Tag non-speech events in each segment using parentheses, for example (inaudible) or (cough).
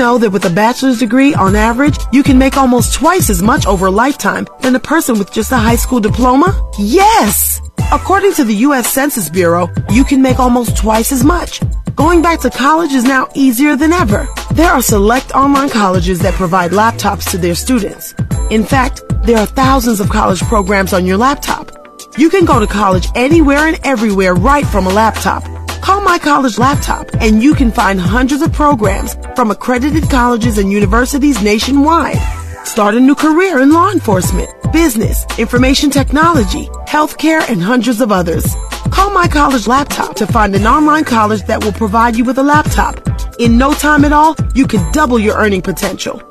know that with a bachelor's degree, on average, you can make almost twice as much over a lifetime than a person with just a high school diploma? Yes! According to the U.S. Census Bureau, you can make almost twice as much. Going back to college is now easier than ever. There are select online colleges that provide laptops to their students. In fact, there are thousands of college programs on your laptop. You can go to college anywhere and everywhere right from a laptop. Call My College Laptop and you can find hundreds of programs from accredited colleges and universities nationwide. Start a new career in law enforcement, business, information technology, healthcare, and hundreds of others. Call My College Laptop to find an online college that will provide you with a laptop. In no time at all, you can double your earning potential.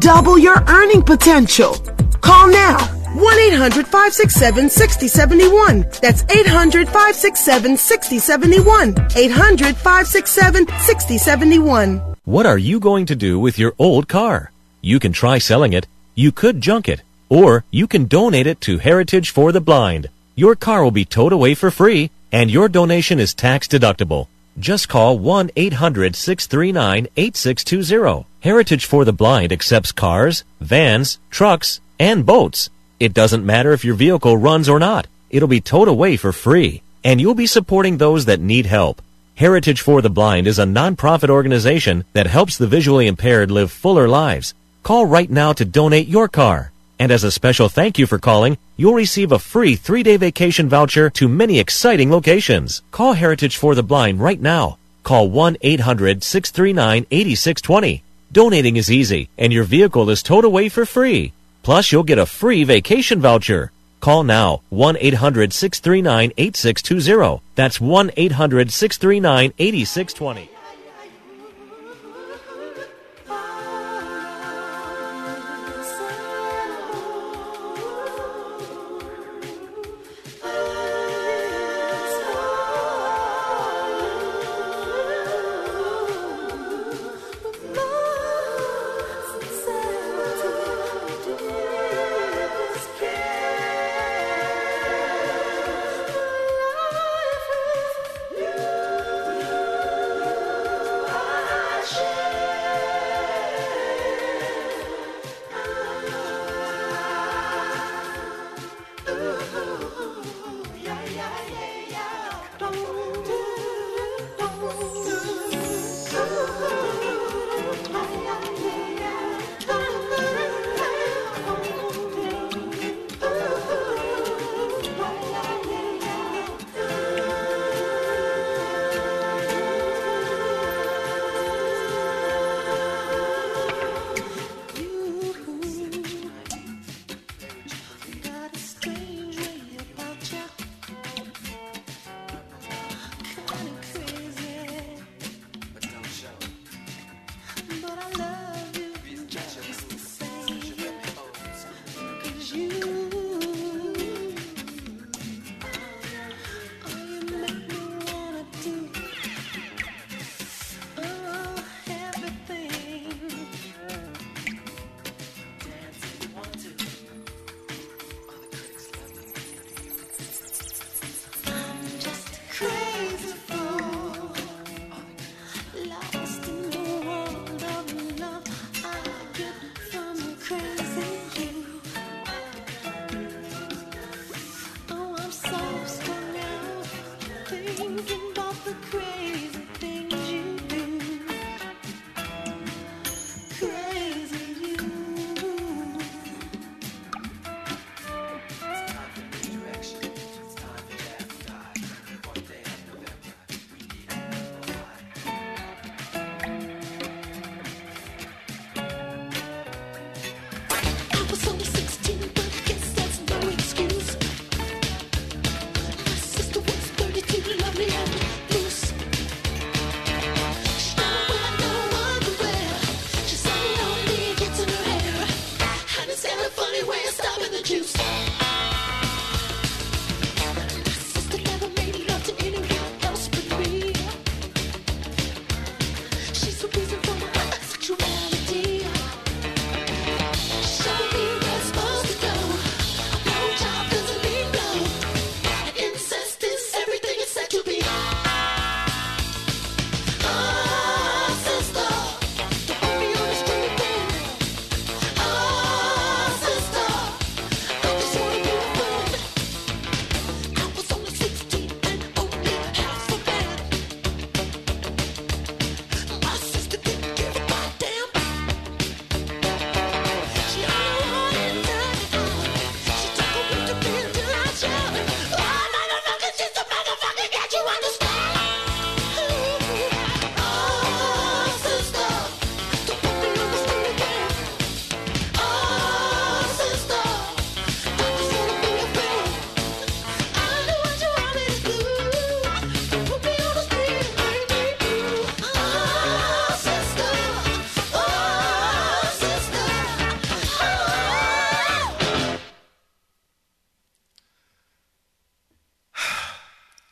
Double your earning potential. Call now. 1 800 567 6071. That's 800 567 6071. 800 567 6071. What are you going to do with your old car? You can try selling it, you could junk it, or you can donate it to Heritage for the Blind. Your car will be towed away for free, and your donation is tax deductible. Just call 1 800 639 8620. Heritage for the Blind accepts cars, vans, trucks, and boats. It doesn't matter if your vehicle runs or not. It'll be towed away for free, and you'll be supporting those that need help. Heritage for the Blind is a nonprofit organization that helps the visually impaired live fuller lives. Call right now to donate your car. And as a special thank you for calling, you'll receive a free three-day vacation voucher to many exciting locations. Call Heritage for the Blind right now. Call 1-800-639-8620. Donating is easy, and your vehicle is towed away for free. Plus, you'll get a free vacation voucher. Call now 1 800 639 8620. That's 1 800 639 8620.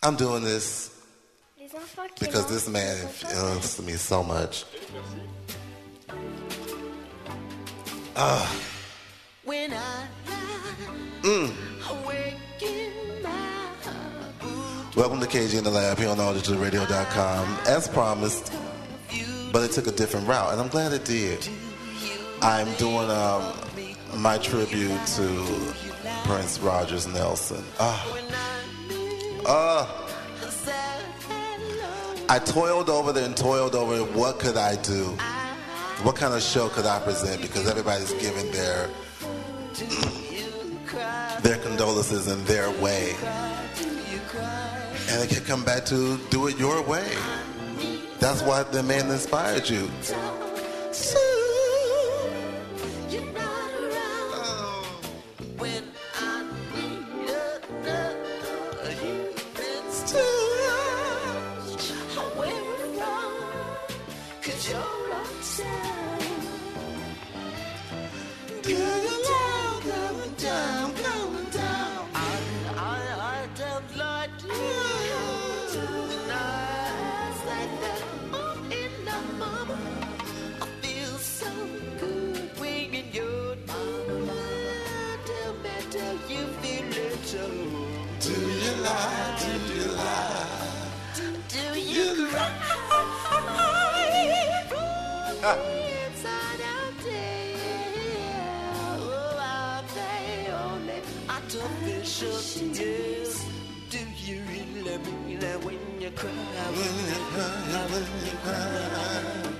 I'm doing this because this man influenced me so much. Uh, when I mm. Welcome to KG in the Lab here on auditorradio.com. As promised, but it took a different route, and I'm glad it did. I'm doing um, my tribute to Prince Rogers Nelson. Uh, uh, I toiled over there and toiled over what could I do? What kind of show could I present? Because everybody's giving their their condolences in their way. And it can come back to do it your way. That's why the man inspired you. Do you lie? Do you lie? Do you cry? (laughs) Oh, artificial tears. Do you really mean when you cry? When you cry, when you cry.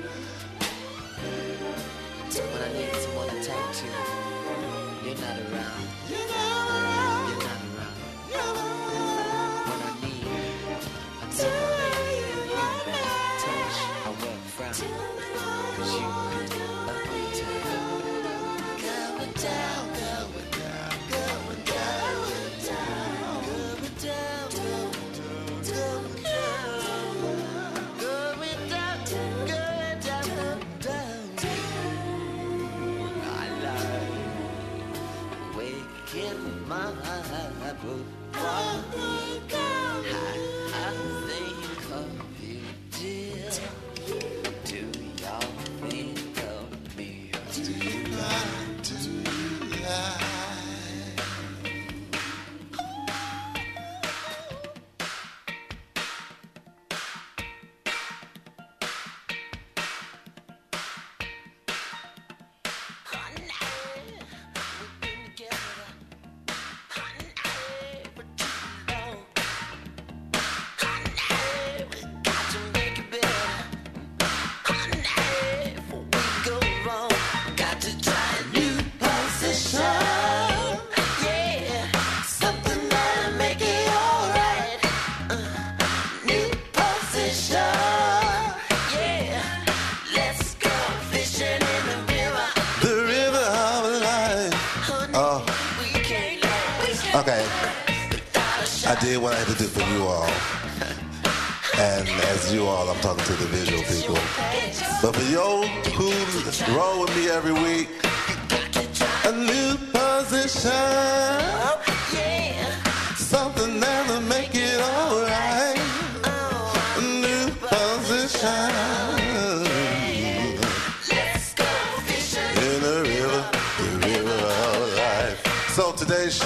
When I need someone to talk to, you're not around. You're not did what I had to do for you all. And as you all, I'm talking to the visual people. But for you who roll with me every week, a new position,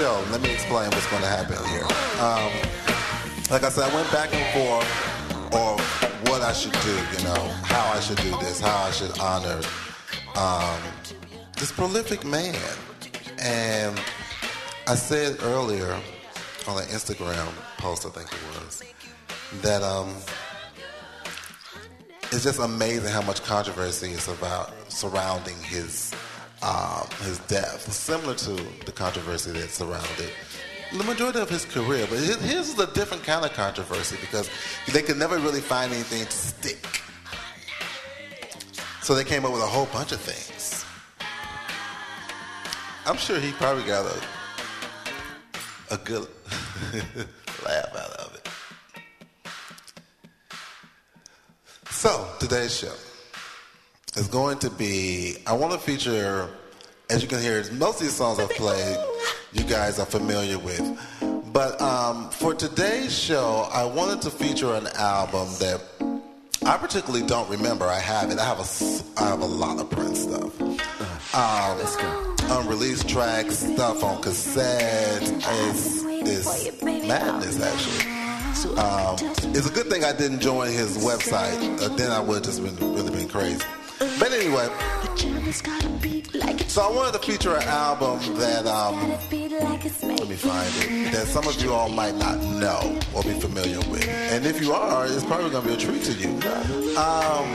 show, let me explain what's going to happen here. Um, like I said, I went back and forth on what I should do, you know, how I should do this, how I should honor um, this prolific man. And I said earlier on an Instagram post, I think it was, that um, it's just amazing how much controversy is about surrounding his um, his death, similar to the controversy that surrounded the majority of his career. But his, his is a different kind of controversy because they could never really find anything to stick. So they came up with a whole bunch of things. I'm sure he probably got a a good (laughs) laugh out of it. So today's show is going to be. I want to feature, as you can hear, most of these songs I've played you guys are familiar with. But um, for today's show, I wanted to feature an album that I particularly don't remember. I have it. I have a, I have a lot of Prince stuff. Um, Let's go. Unreleased tracks, stuff on cassette. It's, it's madness, actually. Um, it's a good thing I didn't join his website. Uh, then I would have just been really been crazy. But anyway, so I wanted to feature an album that um, let me find it that some of you all might not know or be familiar with, and if you are, it's probably gonna be a treat to you. Um,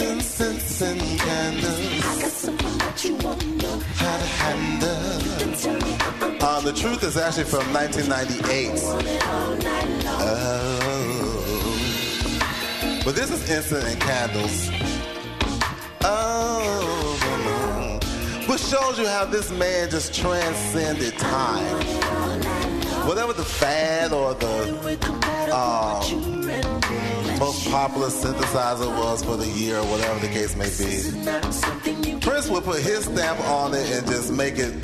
incense and candles, how to handle. The truth is actually from 1998. Oh. But this is Incense and Candles. Oh. Which shows you how this man just transcended time. Whatever the fad or the uh, most popular synthesizer was for the year, or whatever the case may be, Prince would put his stamp on it and just make it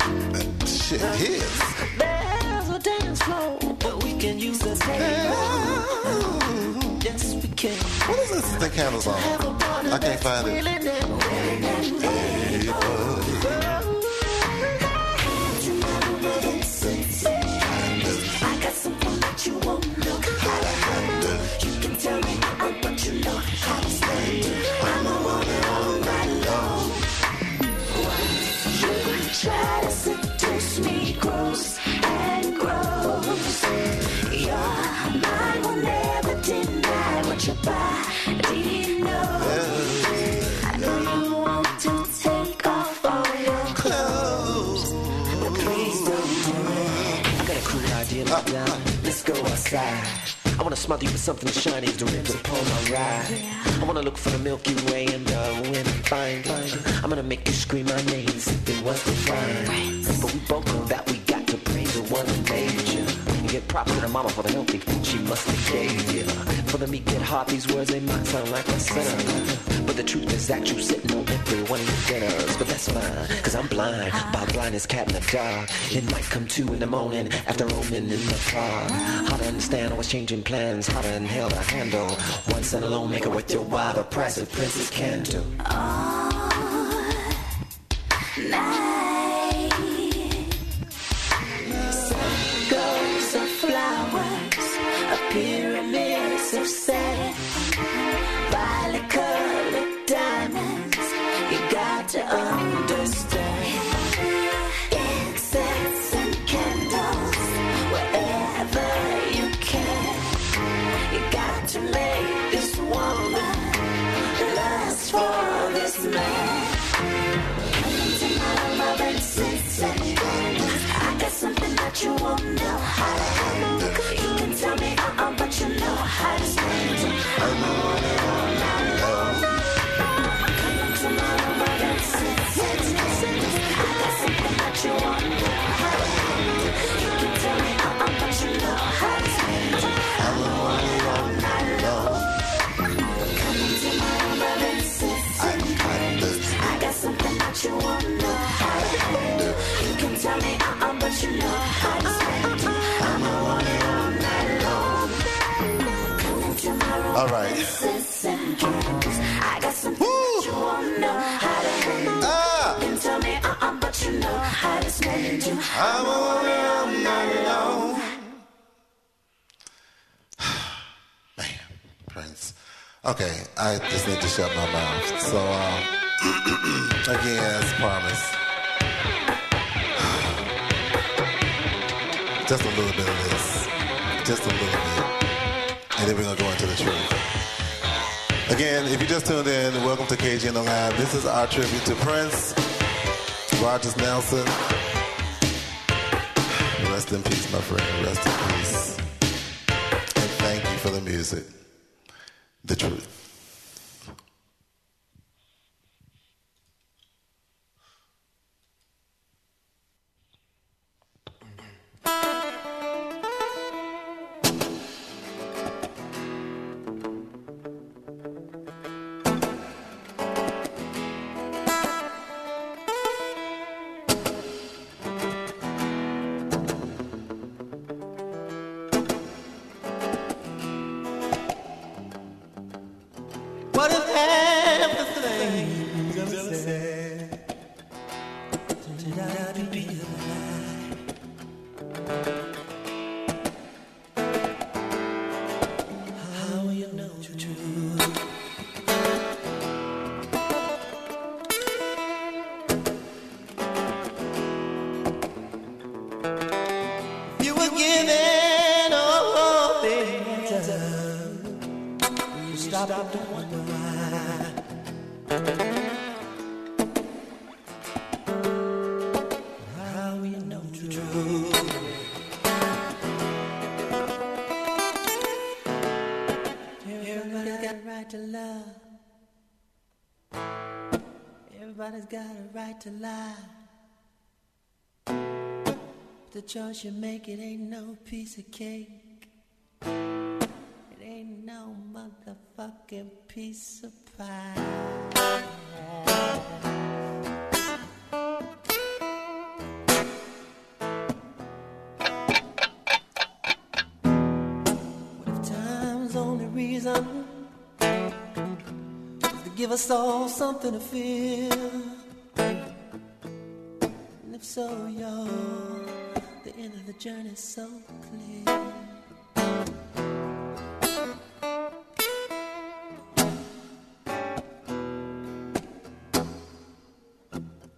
shit his. There's a dance floor, but we can use the can. What is this? The candles on? I can't find it. Got a cool idea, look. Let's go outside. I wanna smother you with something shiny as the rims upon my ride. I wanna look for the Milky Way and uh, when I find it, I'm gonna make you scream my name, sipping what's the wine. But we both know that we got to praise the one who made you. And get props to the mama for the healthy food she must have gave you. For the meek at heart, these words they might sound like a sinner. But the truth is that you sitting on every one of your dinners. But that's fine, cause I'm blind. By blindness, cat in the dark. It might come two in the morning after roaming in the park. How to understand always changing plans. How to inhale the handle. One cent alone, make it worth your while. The price of princess can do. Circles something that you won't know how to handle. Stand it. I'm a woman all night long. Man, Prince. Okay, I just need to shut my mouth. So, um, (clears throat) again, as promised, (sighs) just a little bit of this, just a little bit, and then we're gonna go into the truth. Again, if you just tuned in, welcome to KG in the Lab. This is our tribute to Prince, Rogers Nelson. Rest in peace, my friend. Rest in peace. And thank you for the music. The truth. Everybody's got a right to lie. But The choice you make, it ain't no piece of cake. It ain't no motherfucking piece of pie. What if time's only reason to give us all something to feel? So, you're the end of the journey so clear.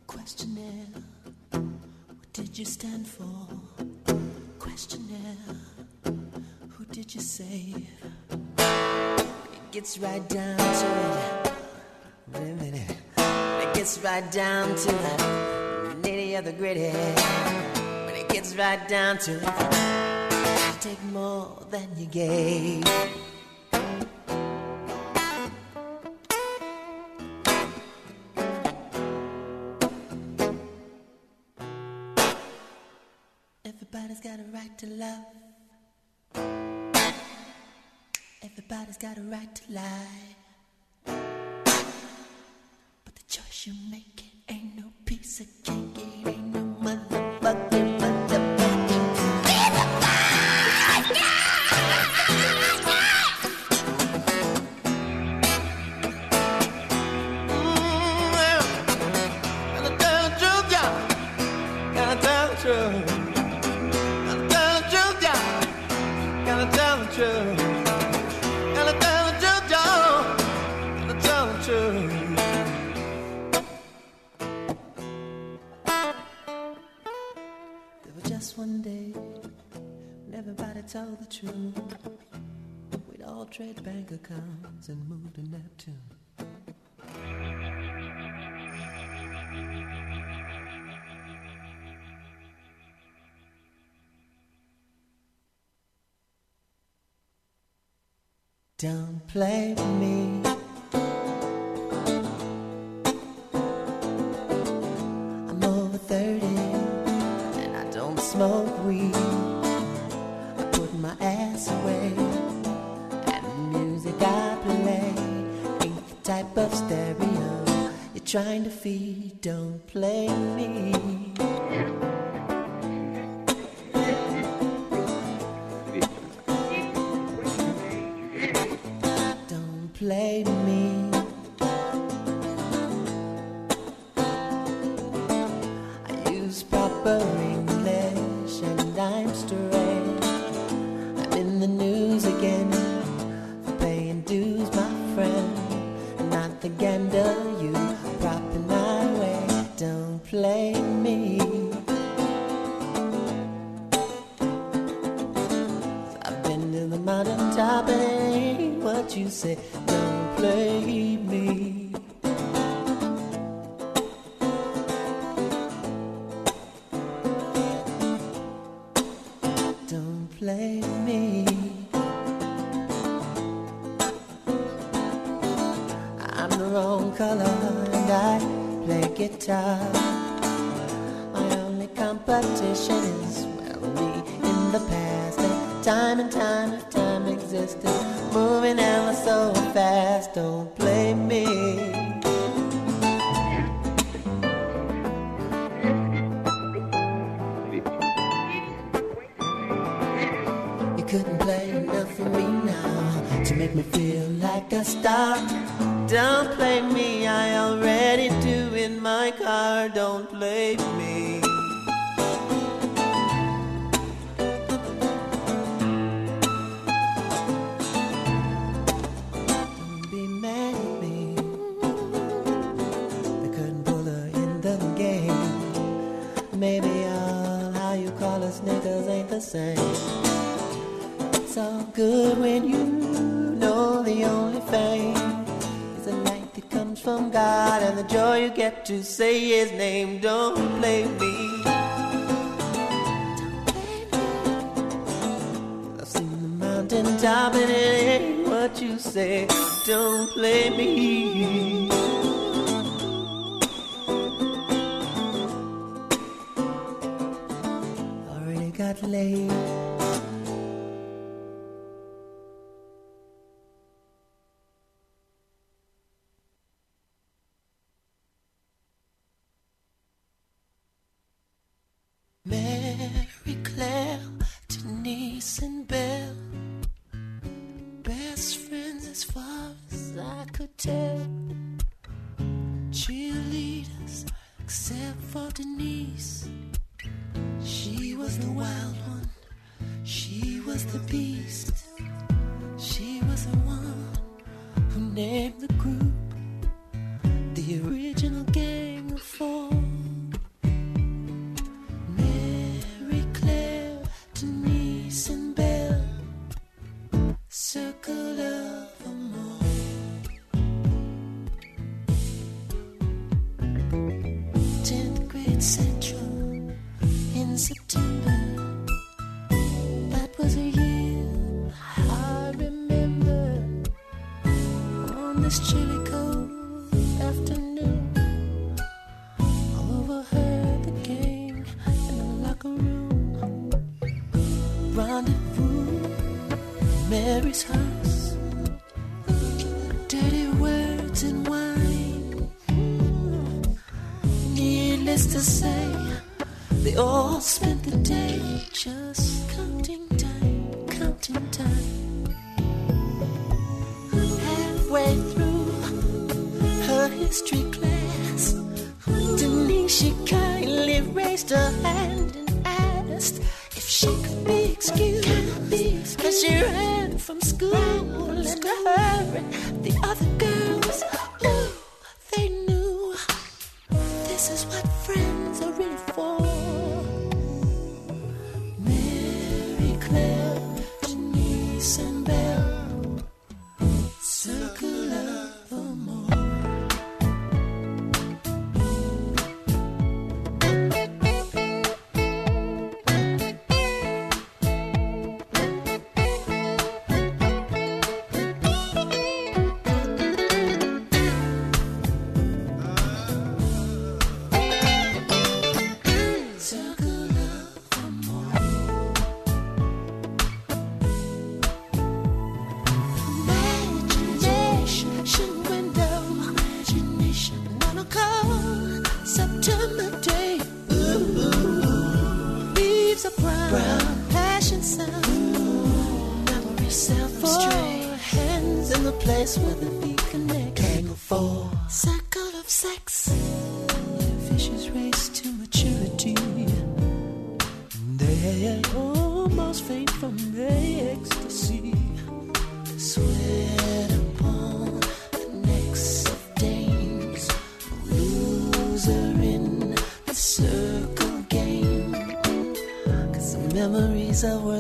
Questionnaire, what did you stand for? Questionnaire, who did you save? It gets right down to it. Wait a minute. It gets right down to of the gritty. When it gets right down to it, you take more than you gave. Everybody's got a right to love. Everybody's got a right to lie. But the choice you make it ain't no piece of cake. Play me. I'm over 30 and I don't smoke weed. I put my ass away and the music I play ain't the type of stereo you're trying to feed. Don't play me. say Mary Claire, Denise, and Belle. Best friends as far as I could tell. Cheerleaders, except for Denise.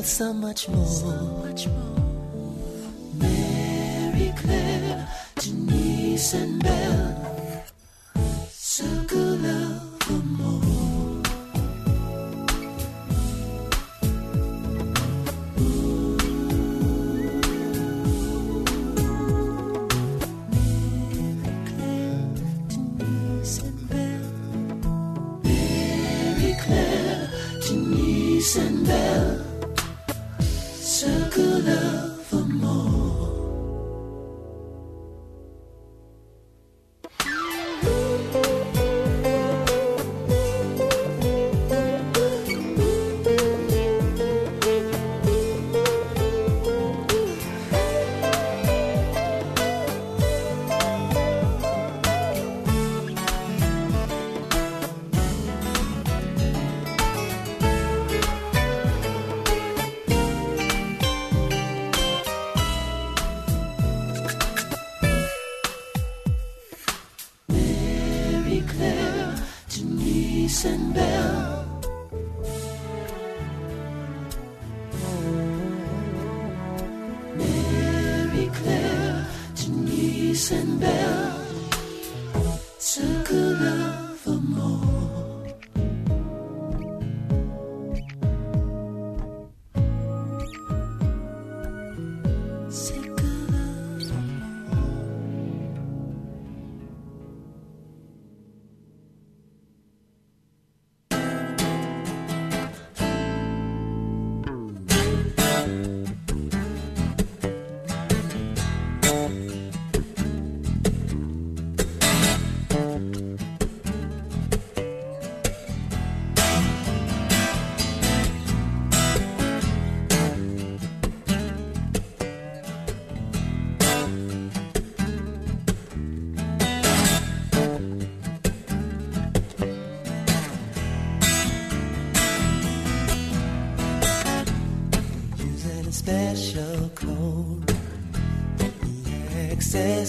so much more.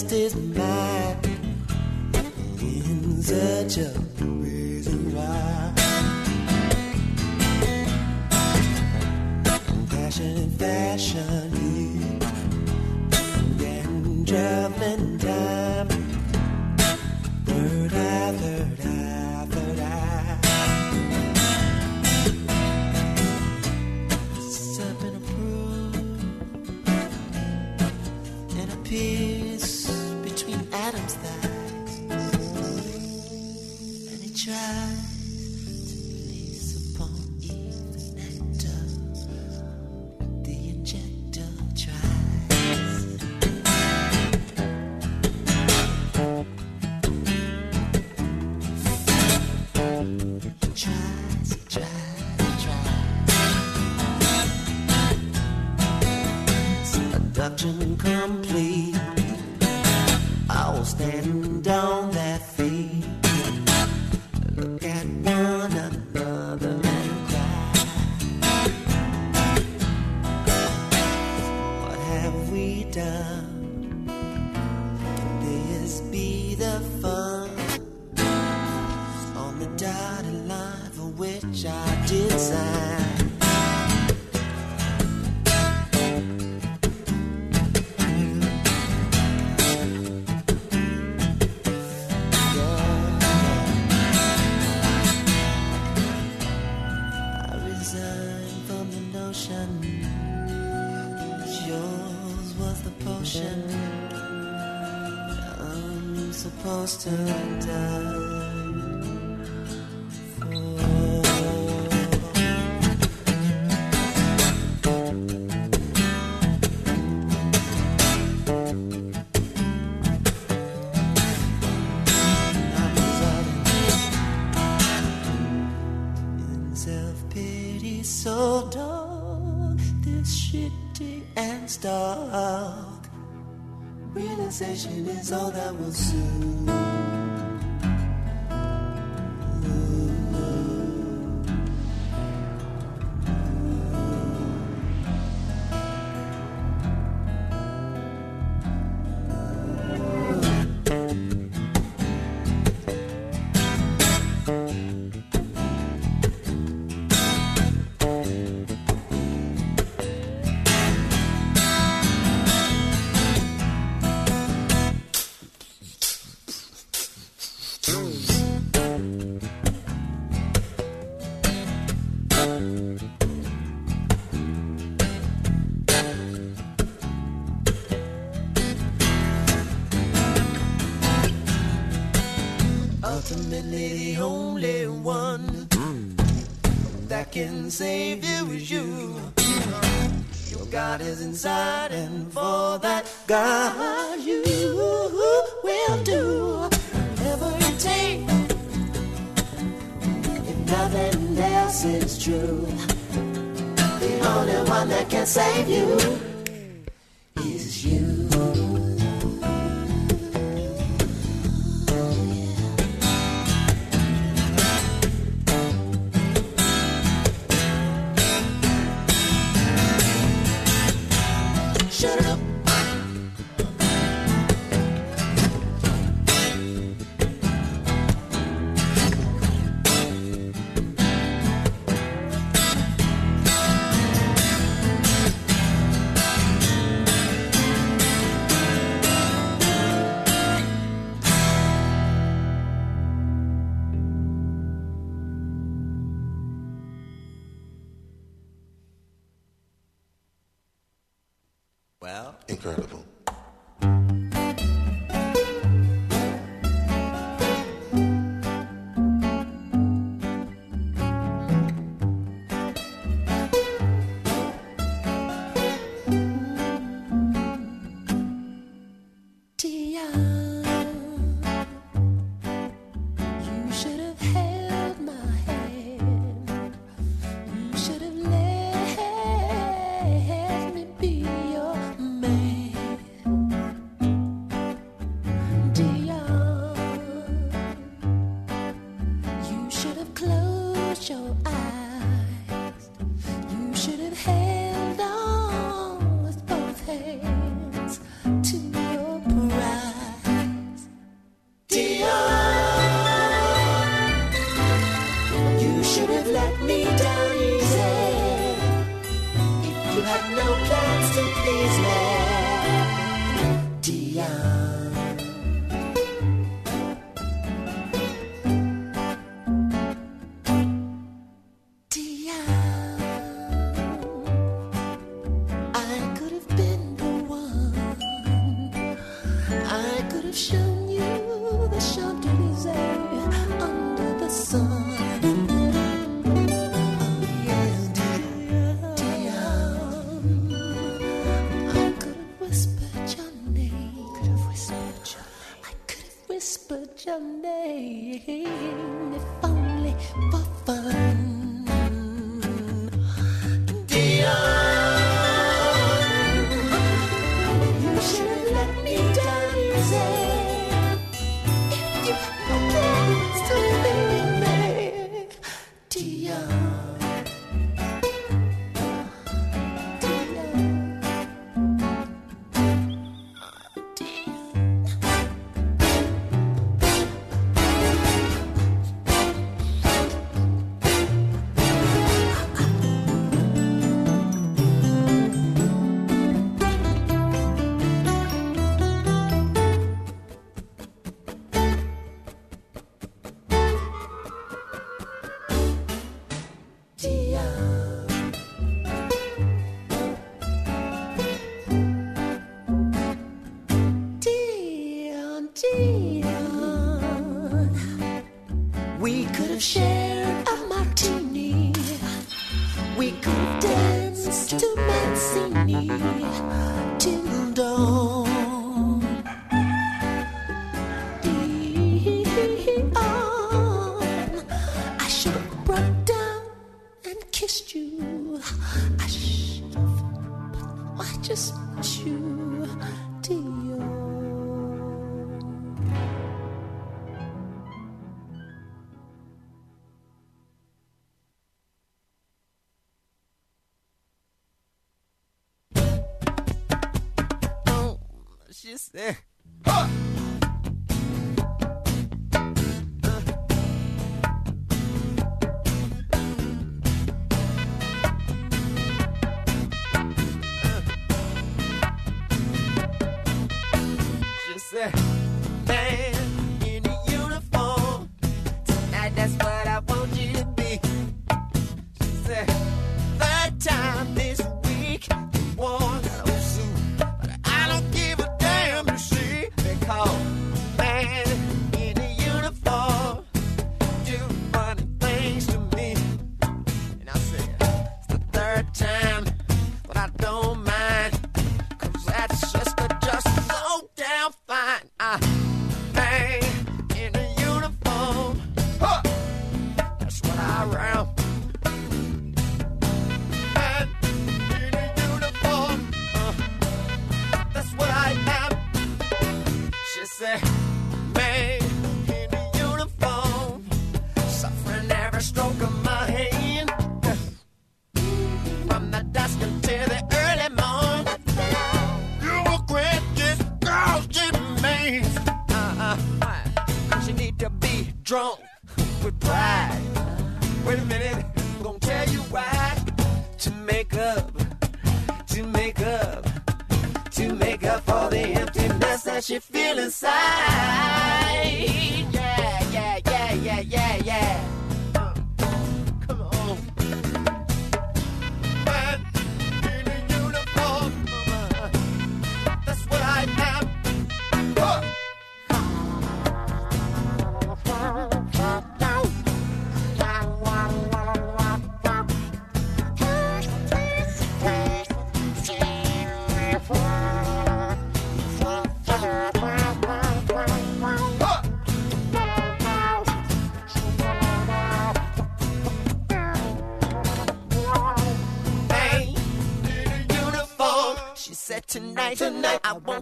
twisted mind in such a reason why. Passion, and fashion. Realization is all that will soon. is inside, and for that, God, you will do whatever it takes. If nothing else is true, the only one that can save you.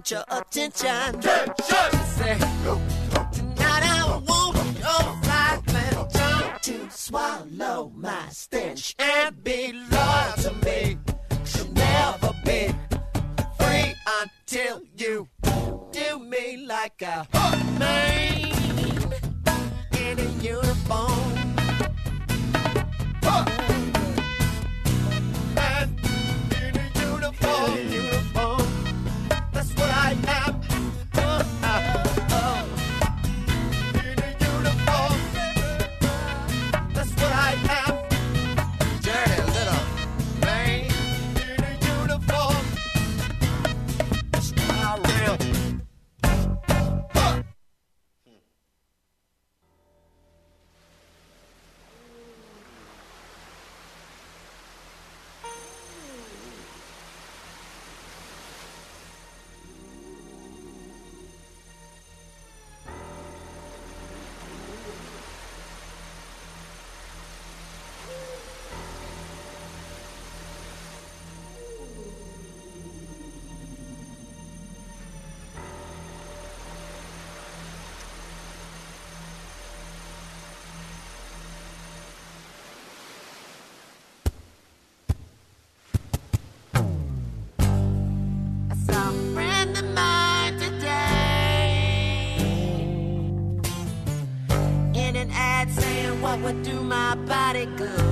want your attention. She Tonight I want your violent tongue to swallow my stench and be loyal to me. She'll never be free until you do me like a man. what do my body good?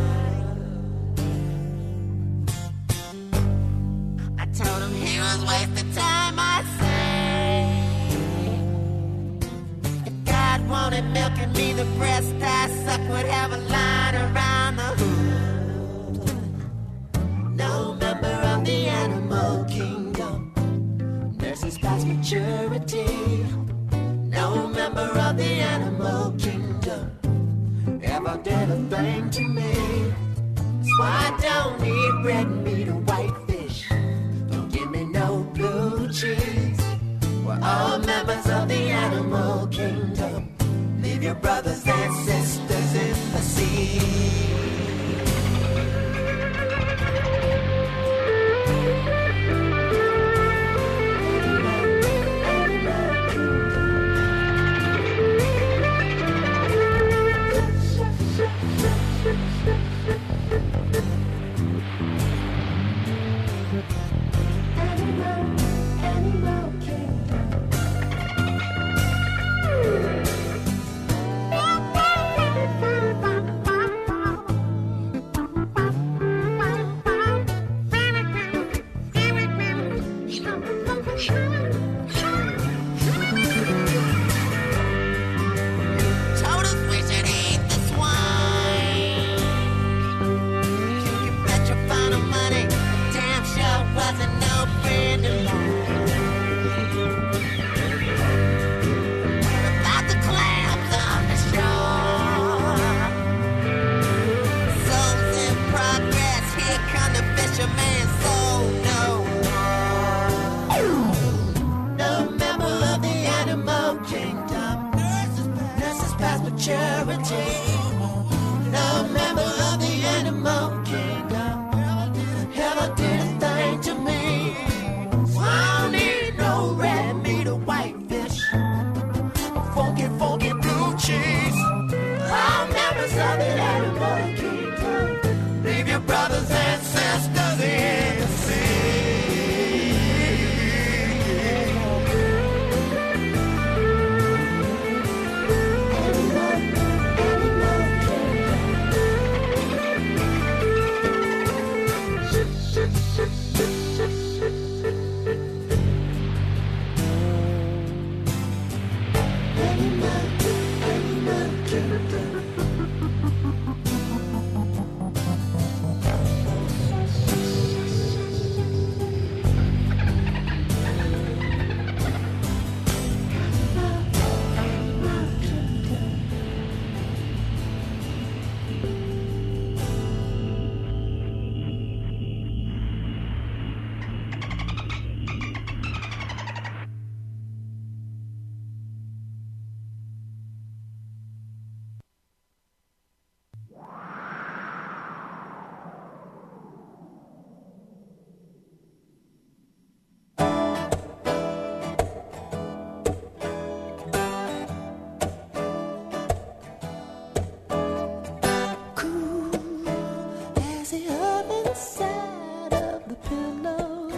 side of the pillow.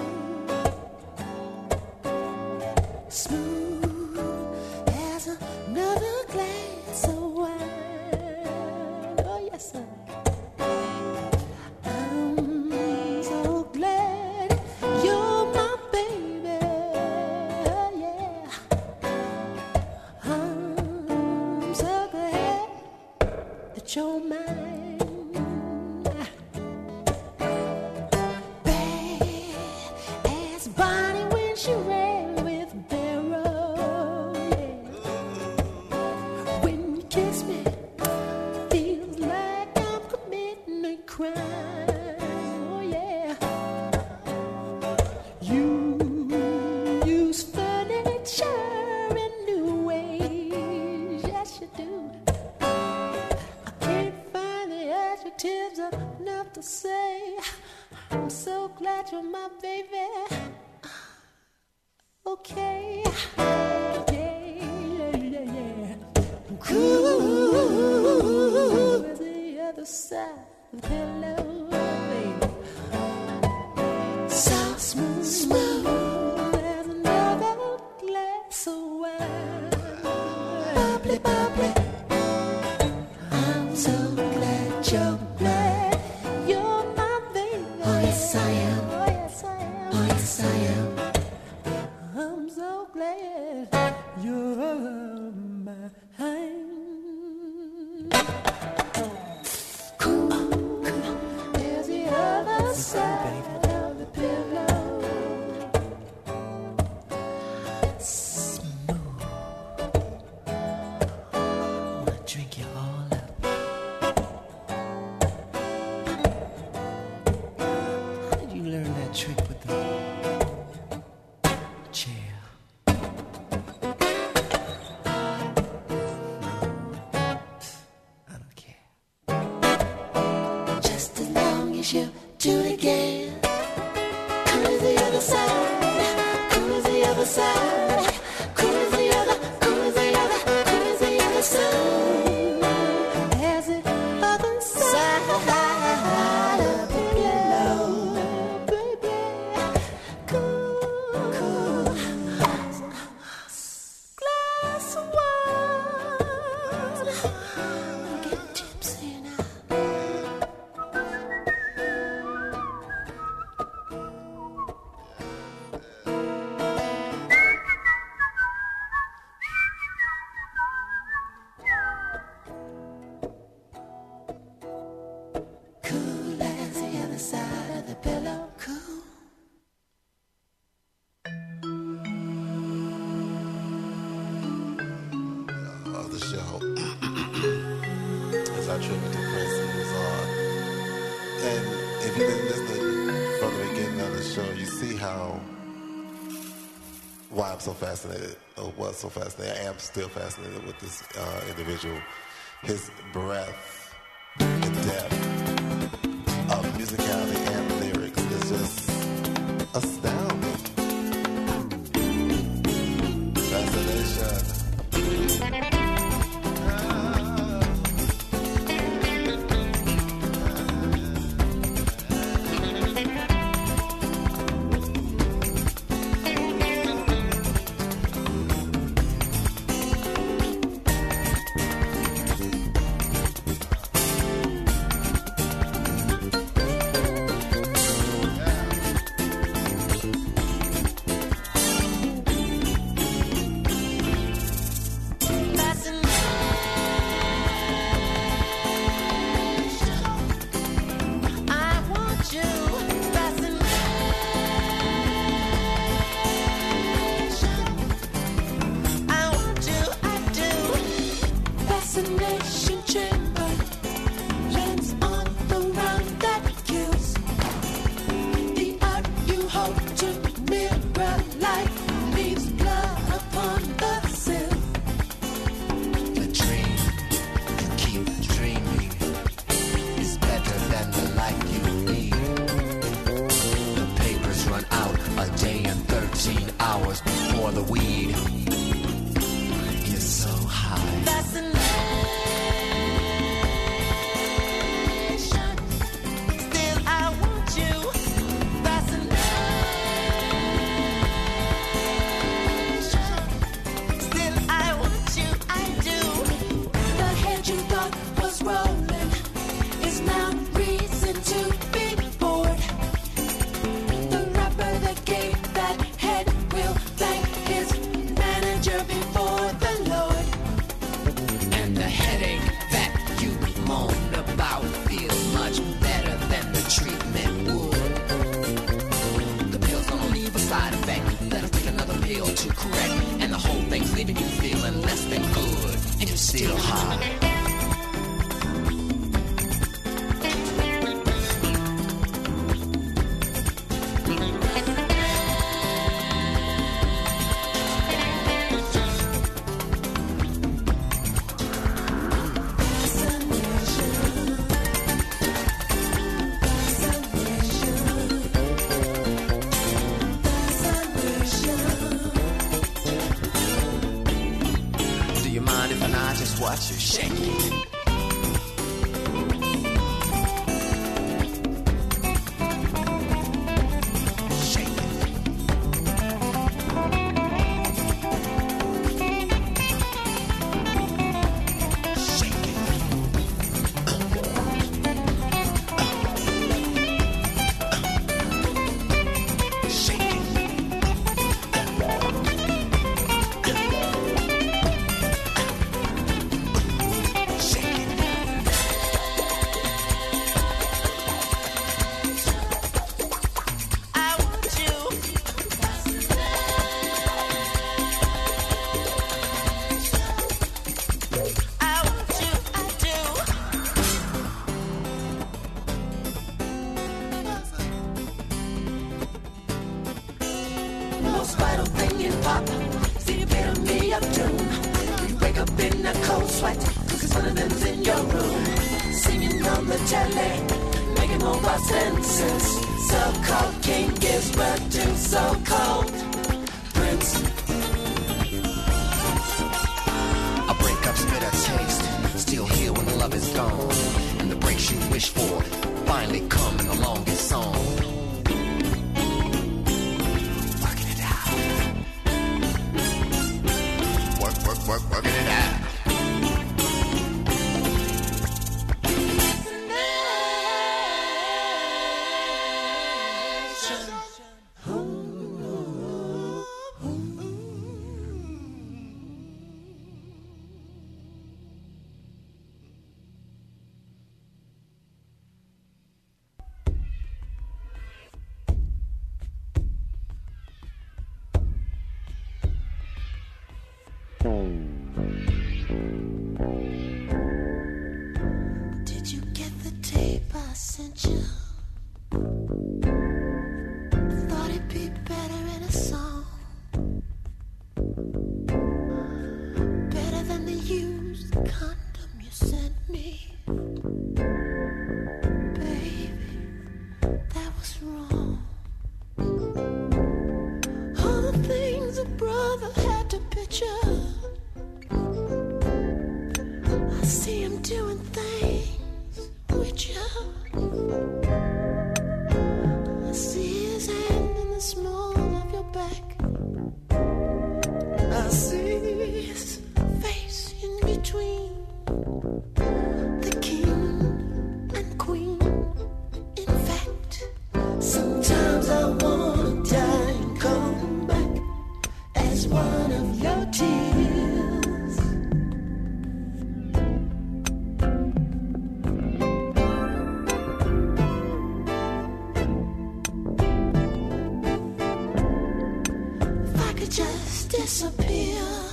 Smooth. so fascinated, or was so fascinated, I am still fascinated with this uh, individual. His breath when disappear,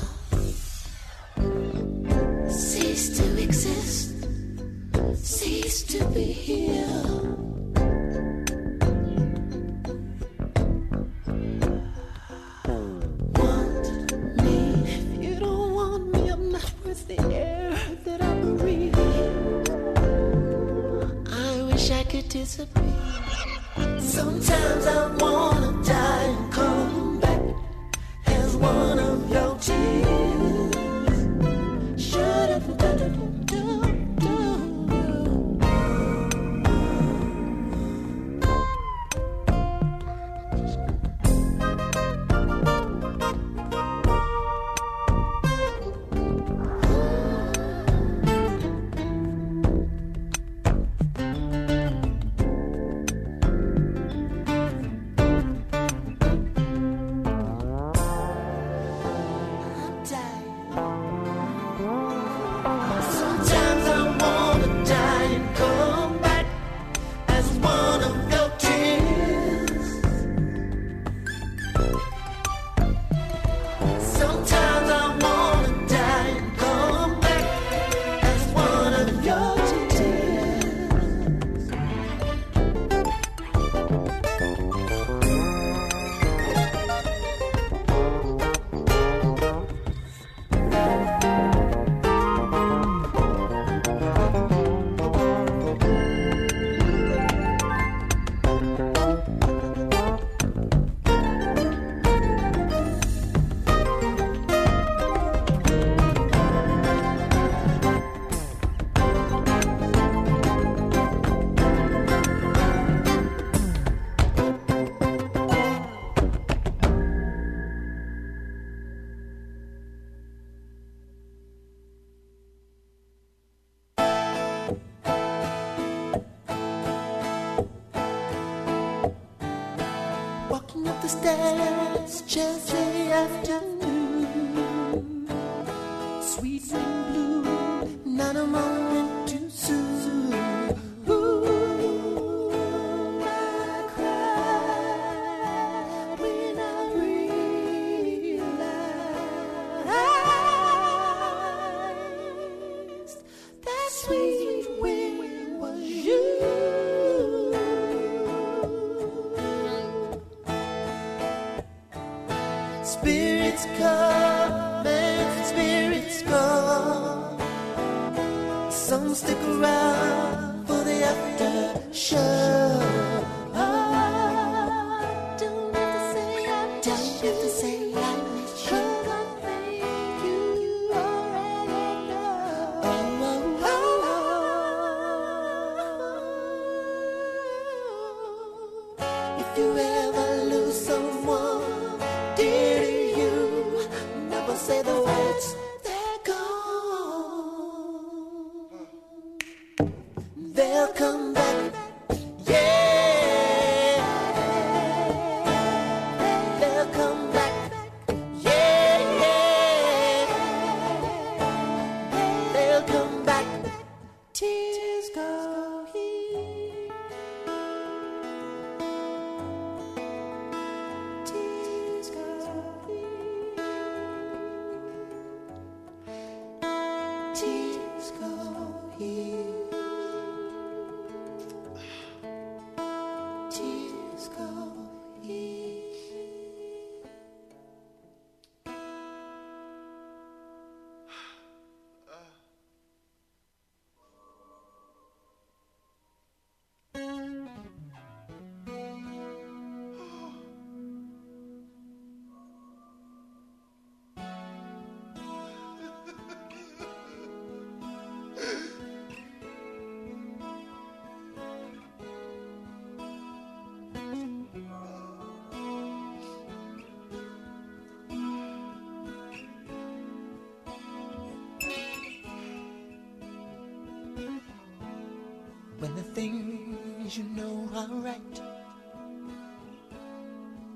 you know are right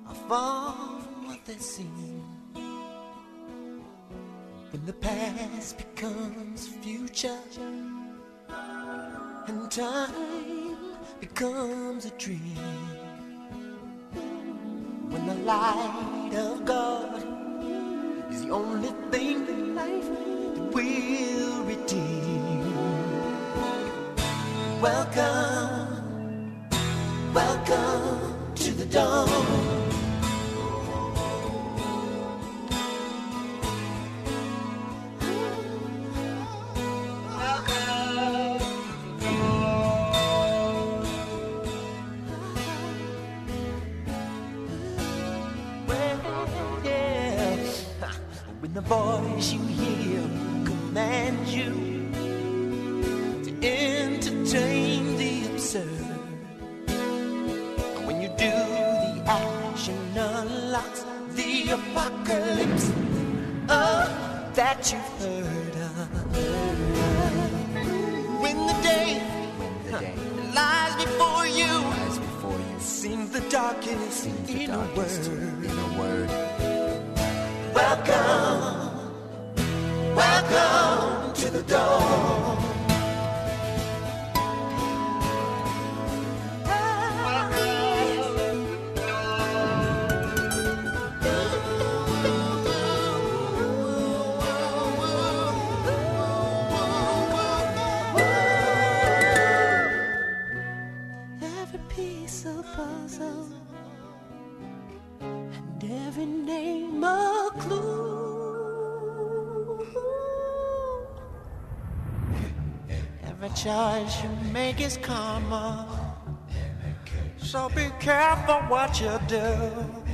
are far from what they seem. When the past becomes future and time becomes a dream. When the light of God is the only thing in life that will redeem. Welcome, voice you hear commands you to entertain the absurd. And when you do, the action unlocks the apocalypse oh, that you've heard of. When the day, that lies before you Lies before you. seems the darkest Seems the in darkest a is. So be careful what you do.